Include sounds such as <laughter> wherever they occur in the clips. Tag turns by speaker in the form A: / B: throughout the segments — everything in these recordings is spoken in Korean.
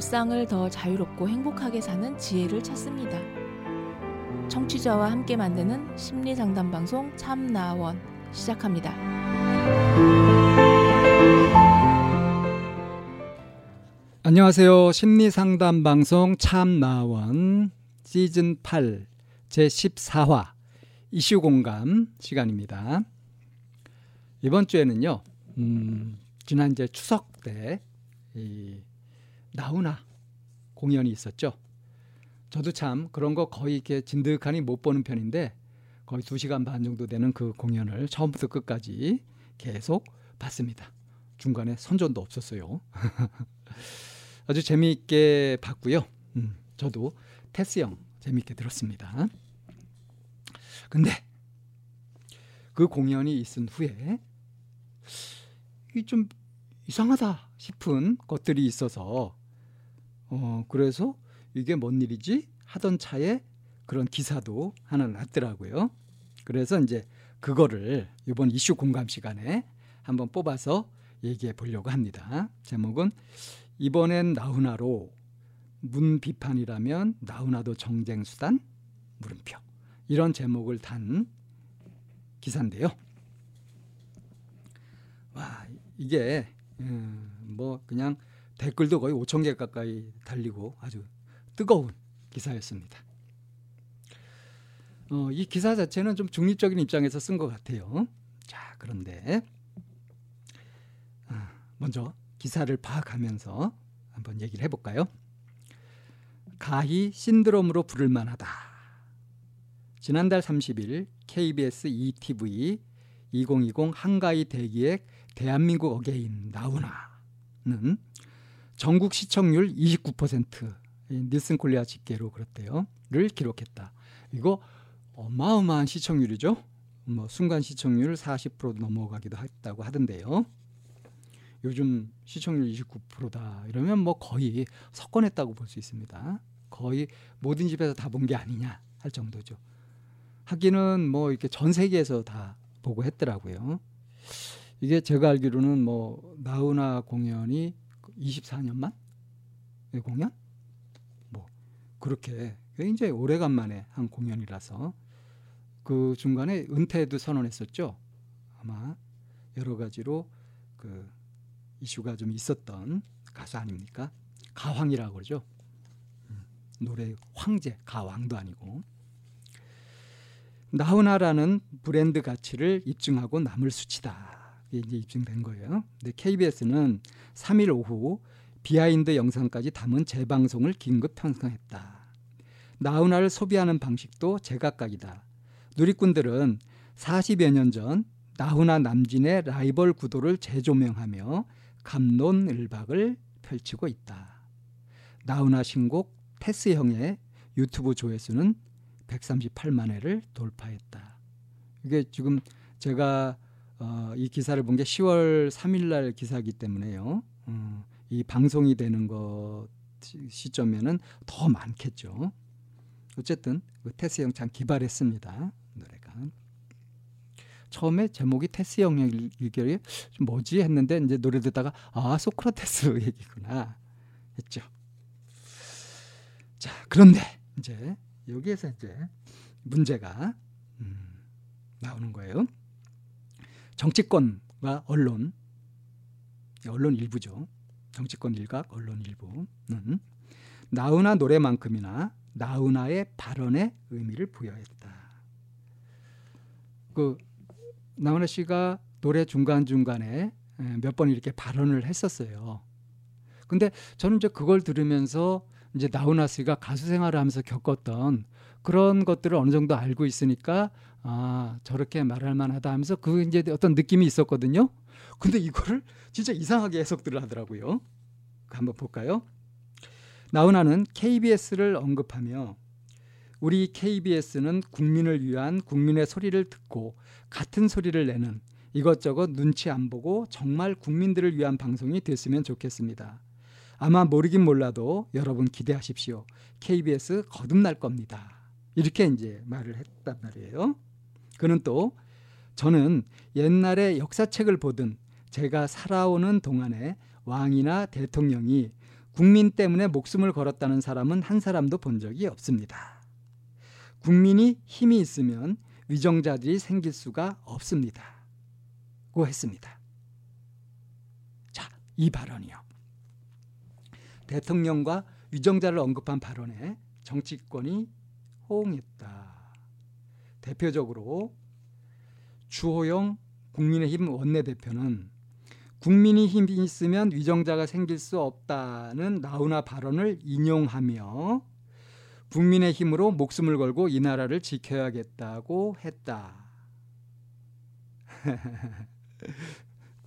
A: 일상을 더 자유롭고 행복하게 사는 지혜를 찾습니다. 청취자와 함께 만드는 심리 상담 방송 참나원 시작합니다.
B: 안녕하세요. 심리 상담 방송 참나원 시즌 8 제 14화 이슈 공감 시간입니다. 이번 주에는요. 음, 지난 이제 추석 때 이 나훈아 공연이 있었죠. 저도 참 그런 거 거의 이렇게 진득하니 못 보는 편인데 거의 2시간 반 정도 되는 그 공연을 처음부터 끝까지 계속 봤습니다. 중간에 선전도 없었어요. <laughs> 아주 재미있게 봤고요. 음, 저도 테스 형 재미있게 들었습니다. 근데 그 공연이 있은 후에 이게 좀 이상하다 싶은 것들이 있어서 어 그래서 이게 뭔 일이지 하던 차에 그런 기사도 하나 났더라고요. 그래서 이제 그거를 이번 이슈 공감 시간에 한번 뽑아서 얘기해 보려고 합니다. 제목은 이번엔 나훈아로 문 비판이라면 나훈아도 정쟁 수단 물음표 이런 제목을 단 기사인데요. 와 이게 음, 뭐 그냥 댓글도 거의 5천 개 가까이 달리고 아주 뜨거운 기사였습니다. 어, 이 기사 자체는 좀 중립적인 입장에서 쓴 것 같아요. 자, 그런데 어, 먼저 기사를 파악하면서 한번 얘기를 해볼까요? 가히 신드롬으로 부를 만하다. 지난달 30일 KBS 2TV 2020 한가위 대기획 대한민국 어게인 나훈아는 전국 시청률 29% 닐슨 코리아 집계로 그렇대요.를 기록했다. 이거 어마어마한 시청률이죠. 뭐 순간 시청률 40% 넘어가기도 했다고 하던데요. 요즘 시청률 29%다 이러면 뭐 거의 석권했다고 볼 수 있습니다. 거의 모든 집에서 다 본 게 아니냐 할 정도죠. 하기는 뭐 이렇게 전 세계에서 다 보고 했더라고요. 이게 제가 알기로는 뭐 나훈아 공연이 24년만 공연 뭐 그렇게 굉장히 오래간만에 한 공연이라서 그 중간에 은퇴도 선언했었죠. 아마 여러 가지로 그 이슈가 좀 있었던 가수 아닙니까? 가황이라고 그러죠. 음, 노래 황제 가왕도 아니고 나훈아라는 브랜드 가치를 입증하고 남을 수치다. 이제 입증된 거예요. 근데 KBS는 3일 오후 behind 영상까지 담은 재방송을 긴급 편성했다. 나훈아를 소비하는 방식도 제각각이다. 누리꾼들은 40여 년 전 나훈아 남진의 라이벌 구도를 재조명하며 감론을박을 펼치고 있다. 나훈아 신곡 테스 형의 유튜브 조회수는 138만 회를 돌파했다. 이게 지금 제가 어, 이 기사를 본 게 10월 3일 날 기사이기 때문에요. 어, 이 방송이 되는 것 시점에는 더 많겠죠. 어쨌든 그 테스 형참 기발했습니다. 노래가. 처음에 제목이 테스 형의 일결이 좀 뭐지 했는데 이제 노래 듣다가 아 소크라테스 <laughs> 얘기구나 했죠. 자 그런데 이제 여기에서 이제 문제가 음, 나오는 거예요. 정치권과 언론, 언론 일부죠. 정치권 일각, 언론 일부는 나훈아 노래만큼이나 나훈아의 발언에 의미를 부여했다. 그 나훈아 씨가 노래 중간 중간에 몇 번 이렇게 발언을 했었어요. 근데 저는 이제 그걸 들으면서 이제 나훈아 씨가 가수 생활을 하면서 겪었던 그런 것들을 어느 정도 알고 있으니까 아 저렇게 말할 만하다 하면서 그 이제 어떤 느낌이 있었거든요. 근데 이거를 진짜 이상하게 해석들을 하더라고요. 한번 볼까요? 나훈아는 KBS를 언급하며 우리 KBS는 국민을 위한 국민의 소리를 듣고 같은 소리를 내는 이것저것 눈치 안 보고 정말 국민들을 위한 방송이 됐으면 좋겠습니다. 아마 모르긴 몰라도 여러분 기대하십시오. KBS 거듭날 겁니다. 이렇게 이제 말을 했단 말이에요. 그는 또 저는 옛날에 역사책을 보든 제가 살아오는 동안에 왕이나 대통령이 국민 때문에 목숨을 걸었다는 사람은 한 사람도 본 적이 없습니다. 국민이 힘이 있으면 위정자들이 생길 수가 없습니다. 고 했습니다. 자, 이 발언이요. 대통령과 위정자를 언급한 발언에 정치권이 호응했다. 대표적으로 주호영 국민의힘 원내대표는 국민이 힘이 있으면 위정자가 생길 수 없다는 나훈아 발언을 인용하며 국민의 힘으로 목숨을 걸고 이 나라를 지켜야겠다고 했다. <laughs>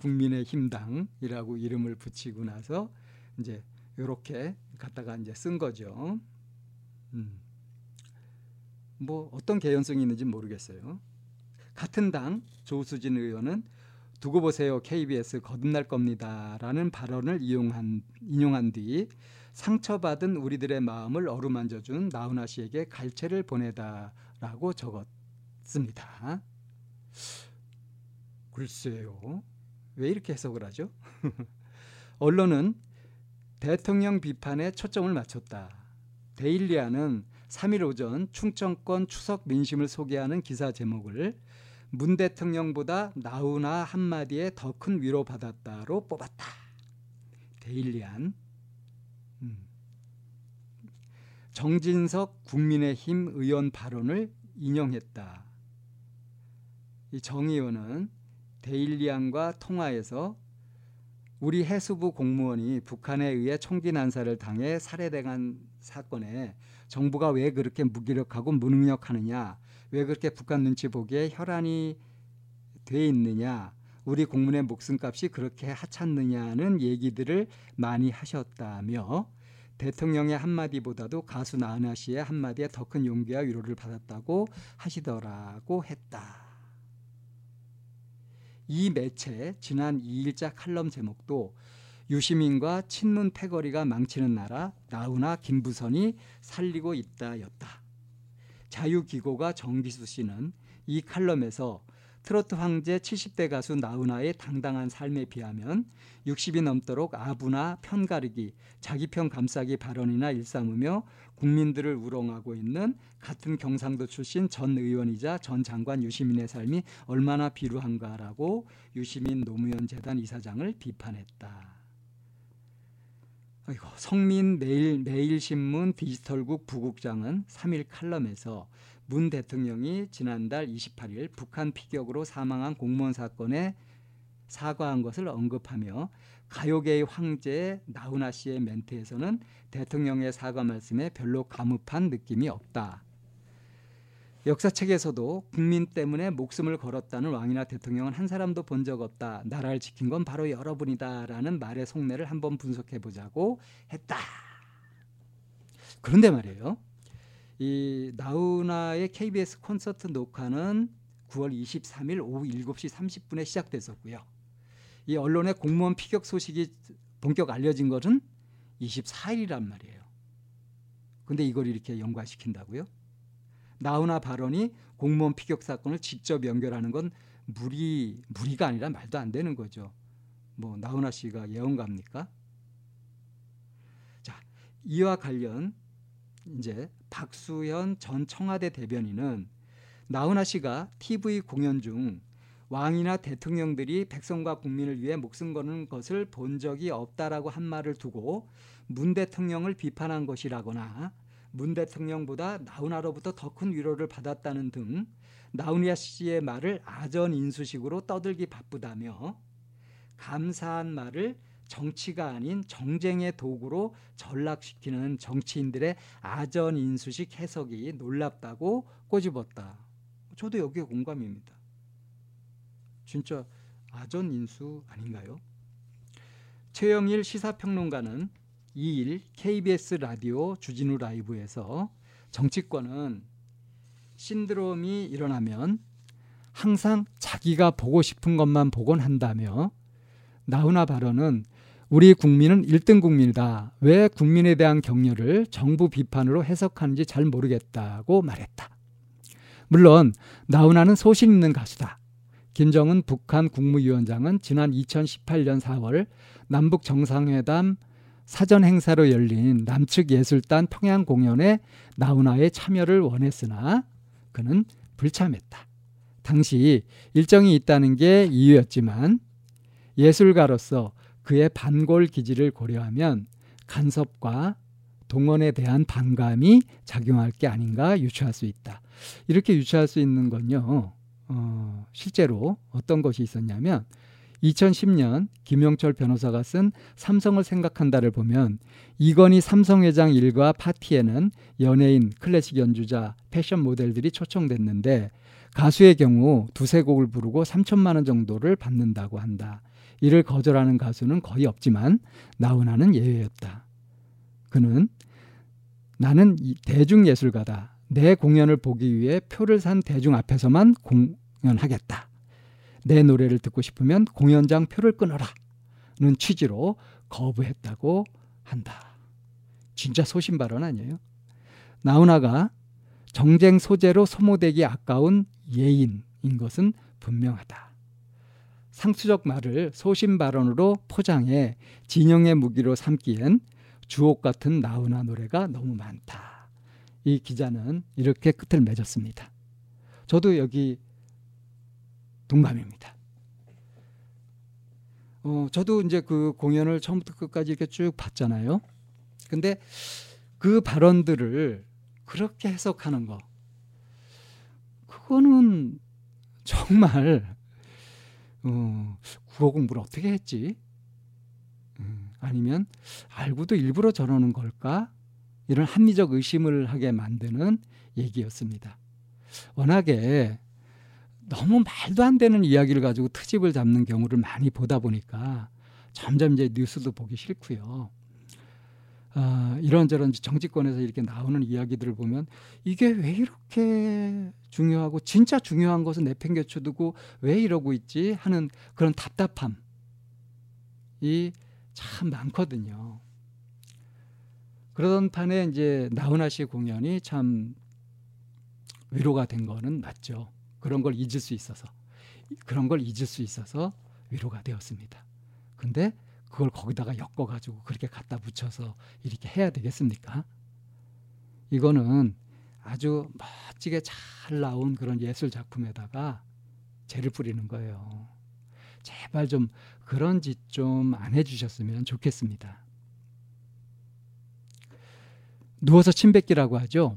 B: 국민의 힘당이라고 이름을 붙이고 나서 이제 이렇게 갖다가 이제 쓴 거죠. 음. 뭐 어떤 개연성이 있는지 모르겠어요. 같은 당 조수진 의원은 두고 보세요 KBS 거듭날 겁니다라는 발언을 이용한 인용한 뒤 상처받은 우리들의 마음을 어루만져준 나훈아 씨에게 갈채를 보내다라고 적었습니다. 글쎄요. 왜 이렇게 해석을 하죠? <laughs> 언론은 대통령 비판에 초점을 맞췄다. 데일리아는 3일 오전 충청권 추석 민심을 소개하는 기사 제목을 문 대통령보다 나훈아 한마디에 더 큰 위로 받았다로 뽑았다. 데일리안. 음. 정진석 국민의힘 의원 발언을 인용했다. 이 정 의원은 데일리안과 통화에서 우리 해수부 공무원이 북한에 의해 총기 난사를 당해 살해당한 사건에 정부가 왜 그렇게 무기력하고 무능력하느냐 왜 그렇게 북한 눈치 보기에 혈안이 돼 있느냐 우리 공문의 목숨값이 그렇게 하찮느냐는 얘기들을 많이 하셨다며 대통령의 한마디보다도 가수 나은아 씨의 한마디에 더 큰 용기와 위로를 받았다고 하시더라고 했다. 이 매체 지난 2일자 칼럼 제목도 유시민과 친문 패거리가 망치는 나라 나훈아 김부선이 살리고 있다였다. 자유기고가 정기수 씨는 이 칼럼에서 트로트 황제 70대 가수 나훈아의 당당한 삶에 비하면 60이 넘도록 아부나 편가르기, 자기 편 감싸기 발언이나 일삼으며 국민들을 우롱하고 있는 같은 경상도 출신 전 의원이자 전 장관 유시민의 삶이 얼마나 비루한가라고 유시민 노무현 재단 이사장을 비판했다. 아이고, 성민 매일 매일신문 디지털국 부국장은 3일 칼럼에서 문 대통령이 지난달 28일 북한 피격으로 사망한 공무원 사건에 사과한 것을 언급하며 가요계의 황제 나훈아 씨의 멘트에서는 대통령의 사과 말씀에 별로 감흡한 느낌이 없다. 역사책에서도 국민 때문에 목숨을 걸었다는 왕이나 대통령은 한 사람도 본 적 없다. 나라를 지킨 건 바로 여러분이다라는 말의 속내를 한번 분석해 보자고 했다. 그런데 말이에요. 이 나훈아의 KBS 콘서트 녹화는 9월 23일 오후 7시 30분에 시작됐었고요. 이 언론의 공무원 피격 소식이 본격 알려진 것은 24일이란 말이에요. 근데 이걸 이렇게 연관시킨다고요? 나훈아 발언이 공무원 피격 사건을 직접 연결하는 건 무리 무리가 아니라 말도 안 되는 거죠. 뭐 나훈아 씨가 예언가입니까? 자, 이와 관련 이제 박수현 전 청와대 대변인은 나훈아 씨가 TV 공연 중 왕이나 대통령들이 백성과 국민을 위해 목숨 거는 것을 본 적이 없다라고 한 말을 두고 문 대통령을 비판한 것이라거나 문 대통령보다 나훈아로부터 더 큰 위로를 받았다는 등 나훈아 씨의 말을 아전 인수식으로 떠들기 바쁘다며 감사한 말을 정치가 아닌 정쟁의 도구로 전락시키는 정치인들의 아전 인수식 해석이 놀랍다고 꼬집었다. 저도 여기에 공감입니다. 진짜 아전 인수 아닌가요? 최영일 시사평론가는 2일 KBS 라디오 주진우 라이브에서 정치권은 신드롬이 일어나면 항상 자기가 보고 싶은 것만 보곤 한다며 나훈아 발언은 우리 국민은 1등 국민이다. 왜 국민에 대한 격려를 정부 비판으로 해석하는지 잘 모르겠다고 말했다. 물론 나훈아는 소신 있는 가수다. 김정은 북한 국무위원장은 지난 2018년 4월 남북 정상회담 사전 행사로 열린 남측 예술단 평양 공연에 나훈아의 참여를 원했으나 그는 불참했다. 당시 일정이 있다는 게 이유였지만 예술가로서 그의 반골 기질을 고려하면 간섭과 동원에 대한 반감이 작용할 게 아닌가 유추할 수 있다. 이렇게 유추할 수 있는 건요. 어, 실제로 어떤 것이 있었냐면 2010년 김용철 변호사가 쓴 삼성을 생각한다를 보면 이건희 삼성 회장 일과 파티에는 연예인, 클래식 연주자, 패션 모델들이 초청됐는데 가수의 경우 두세 곡을 부르고 3천만 원 정도를 받는다고 한다. 이를 거절하는 가수는 거의 없지만 나훈아는 예외였다. 그는 나는 대중예술가다. 내 공연을 보기 위해 표를 산 대중 앞에서만 공연하겠다. 내 노래를 듣고 싶으면 공연장 표를 끊어라. 는 취지로 거부했다고 한다. 진짜 소신 발언 아니에요? 나훈아가 정쟁 소재로 소모되기 아까운 예인인 것은 분명하다. 상투적 말을 소신 발언으로 포장해 진영의 무기로 삼기엔 주옥 같은 나훈아 노래가 너무 많다. 이 기자는 이렇게 끝을 맺었습니다. 저도 여기 동감입니다. 어, 저도 이제 그 공연을 처음부터 끝까지 이렇게 쭉 봤잖아요. 근데 그 발언들을 그렇게 해석하는 거, 그거는 정말 어, 국어 공부를 어떻게 했지? 음, 아니면 알고도 일부러 저러는 걸까? 이런 합리적 의심을 하게 만드는 얘기였습니다. 워낙에 너무 말도 안 되는 이야기를 가지고 트집을 잡는 경우를 많이 보다 보니까 점점 이제 뉴스도 보기 싫고요. 아, 이런저런 정치권에서 이렇게 나오는 이야기들을 보면 이게 왜 이렇게 중요하고 진짜 중요한 것은 내팽개쳐두고 왜 이러고 있지 하는 그런 답답함이 참 많거든요. 그러던 판에 이제 나훈아 씨 공연이 참 위로가 된 거는 맞죠. 그런 걸 잊을 수 있어서 그런 걸 잊을 수 있어서 위로가 되었습니다. 근데 그걸 거기다가 엮어 가지고 그렇게 갖다 붙여서 이렇게 해야 되겠습니까? 이거는 아주 멋지게 잘 나온 그런 예술 작품에다가 재를 뿌리는 거예요. 제발 좀 그런 짓 좀 안 해주셨으면 좋겠습니다. 누워서 침 뱉기라고 하죠.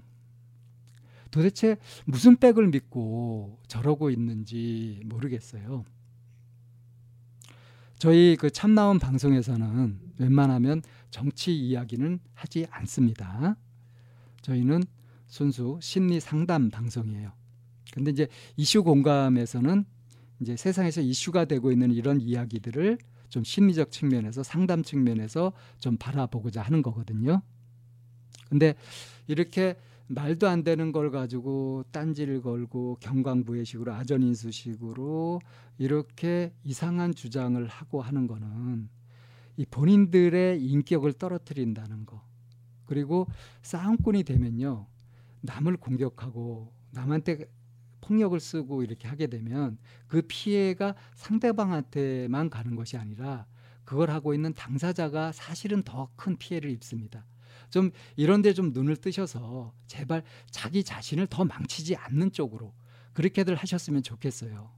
B: 도대체 무슨 백을 믿고 저러고 있는지 모르겠어요. 저희 그 참나온 방송에서는 웬만하면 정치 이야기는 하지 않습니다. 저희는 순수 심리 상담 방송이에요. 근데 이제 이슈 공감에서는 이제 세상에서 이슈가 되고 있는 이런 이야기들을 좀 심리적 측면에서 상담 측면에서 좀 바라보고자 하는 거거든요. 근데 이렇게 말도 안 되는 걸 가지고 딴지를 걸고 경광부회식으로 아전인수식으로 이렇게 이상한 주장을 하고 하는 거는 이 본인들의 인격을 떨어뜨린다는 거. 그리고 싸움꾼이 되면요. 남을 공격하고 남한테 폭력을 쓰고 이렇게 하게 되면 그 피해가 상대방한테만 가는 것이 아니라 그걸 하고 있는 당사자가 사실은 더 큰 피해를 입습니다. 좀 이런 데 좀 눈을 뜨셔서 제발 자기 자신을 더 망치지 않는 쪽으로 그렇게들 하셨으면 좋겠어요.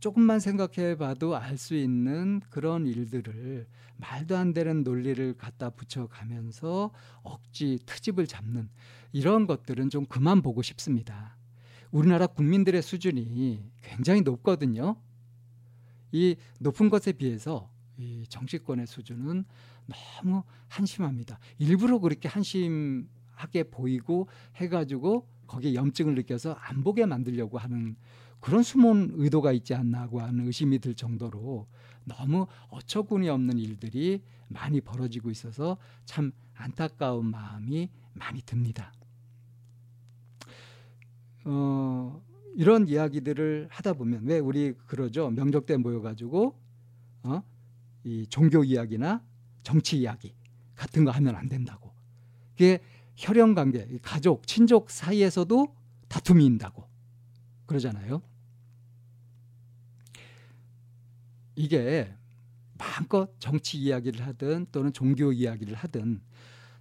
B: 조금만 생각해 봐도 알 수 있는 그런 일들을 말도 안 되는 논리를 갖다 붙여가면서 억지 트집을 잡는 이런 것들은 좀 그만 보고 싶습니다. 우리나라 국민들의 수준이 굉장히 높거든요. 이 높은 것에 비해서 이 정치권의 수준은 너무 한심합니다. 일부러 그렇게 한심하게 보이고 해가지고 거기에 염증을 느껴서 안 보게 만들려고 하는 그런 숨은 의도가 있지 않나 고 하는 의심이 들 정도로 너무 어처구니 없는 일들이 많이 벌어지고 있어서 참 안타까운 마음이 많이 듭니다. 어, 이런 이야기들을 하다 보면 왜 우리 그러죠 명절 때 모여가지고 어? 이 종교 이야기나 정치 이야기 같은 거 하면 안 된다고. 그게 혈연 관계, 가족, 친족 사이에서도 다툼이 있다고 그러잖아요. 이게 마음껏 정치 이야기를 하든 또는 종교 이야기를 하든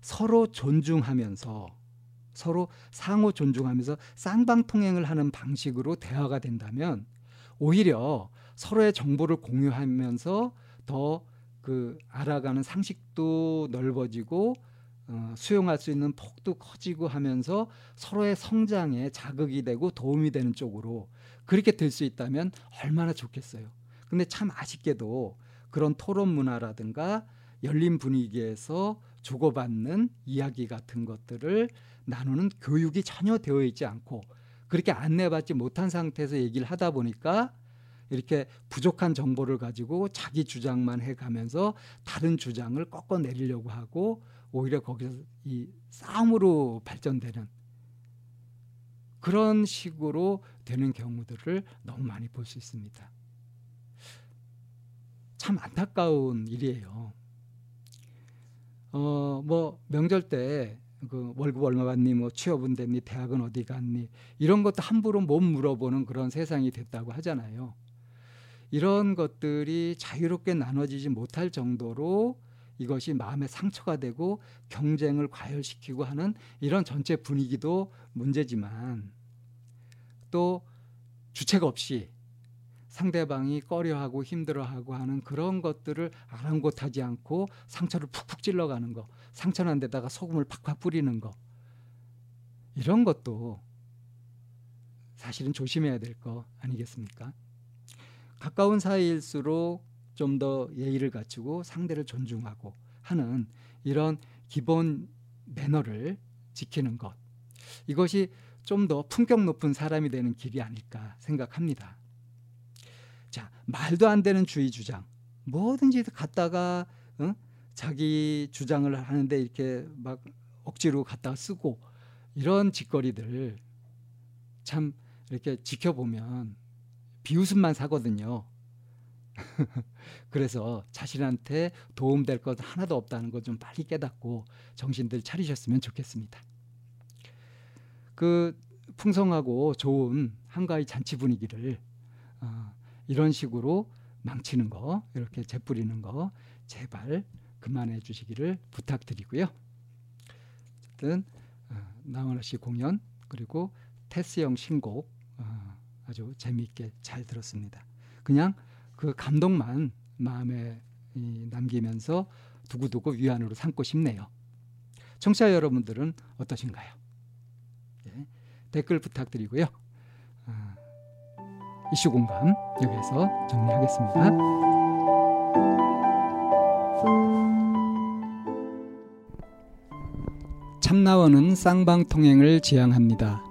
B: 서로 존중하면서 서로 상호 존중하면서 쌍방통행을 하는 방식으로 대화가 된다면 오히려 서로의 정보를 공유하면서 더 그 알아가는 상식도 넓어지고 어, 수용할 수 있는 폭도 커지고 하면서 서로의 성장에 자극이 되고 도움이 되는 쪽으로 그렇게 될 수 있다면 얼마나 좋겠어요. 근데 참 아쉽게도 그런 토론 문화라든가 열린 분위기에서 주고받는 이야기 같은 것들을 나누는 교육이 전혀 되어 있지 않고 그렇게 안내받지 못한 상태에서 얘기를 하다 보니까 이렇게 부족한 정보를 가지고 자기 주장만 해 가면서 다른 주장을 꺾어 내리려고 하고 오히려 거기서 이 싸움으로 발전되는 그런 식으로 되는 경우들을 너무 많이 볼 수 있습니다. 참 안타까운 일이에요. 어, 뭐 명절 때 그 월급 얼마 받니, 뭐 취업은 됐니, 대학은 어디 갔니 이런 것도 함부로 못 물어보는 그런 세상이 됐다고 하잖아요. 이런 것들이 자유롭게 나눠지지 못할 정도로 이것이 마음의 상처가 되고 경쟁을 과열시키고 하는 이런 전체 분위기도 문제지만 또 주책 없이 상대방이 꺼려하고 힘들어하고 하는 그런 것들을 아랑곳하지 않고 상처를 푹푹 찔러가는 거, 상처난 데다가 소금을 팍팍 뿌리는 거 이런 것도 사실은 조심해야 될 거 아니겠습니까? 가까운 사이일수록 좀 더 예의를 갖추고 상대를 존중하고 하는 이런 기본 매너를 지키는 것 이것이 좀 더 품격 높은 사람이 되는 길이 아닐까 생각합니다. 자 말도 안 되는 주의 주장 뭐든지 갖다가 어? 자기 주장을 하는데 이렇게 막 억지로 갖다가 쓰고 이런 짓거리들 참 이렇게 지켜보면 비웃음만 사거든요. <laughs> 그래서 자신한테 도움될 것 하나도 없다는 것좀 빨리 깨닫고 정신들 차리셨으면 좋겠습니다. 그 풍성하고 좋은 한가위 잔치 분위기를 어, 이런 식으로 망치는 거, 이렇게 재뿌리는 거 제발 그만해 주시기를 부탁드리고요. 어쨌든 어, 나원호 씨 공연 그리고 테스형 신곡 어, 아주 재미있게 잘 들었습니다. 그냥 그 감동만 마음에 남기면서 두고두고 위안으로 삼고 싶네요. 청취자 여러분들은 어떠신가요? 네, 댓글 부탁드리고요. 아, 이슈 공감 여기서 정리하겠습니다. 참나원은 쌍방통행을 지향합니다.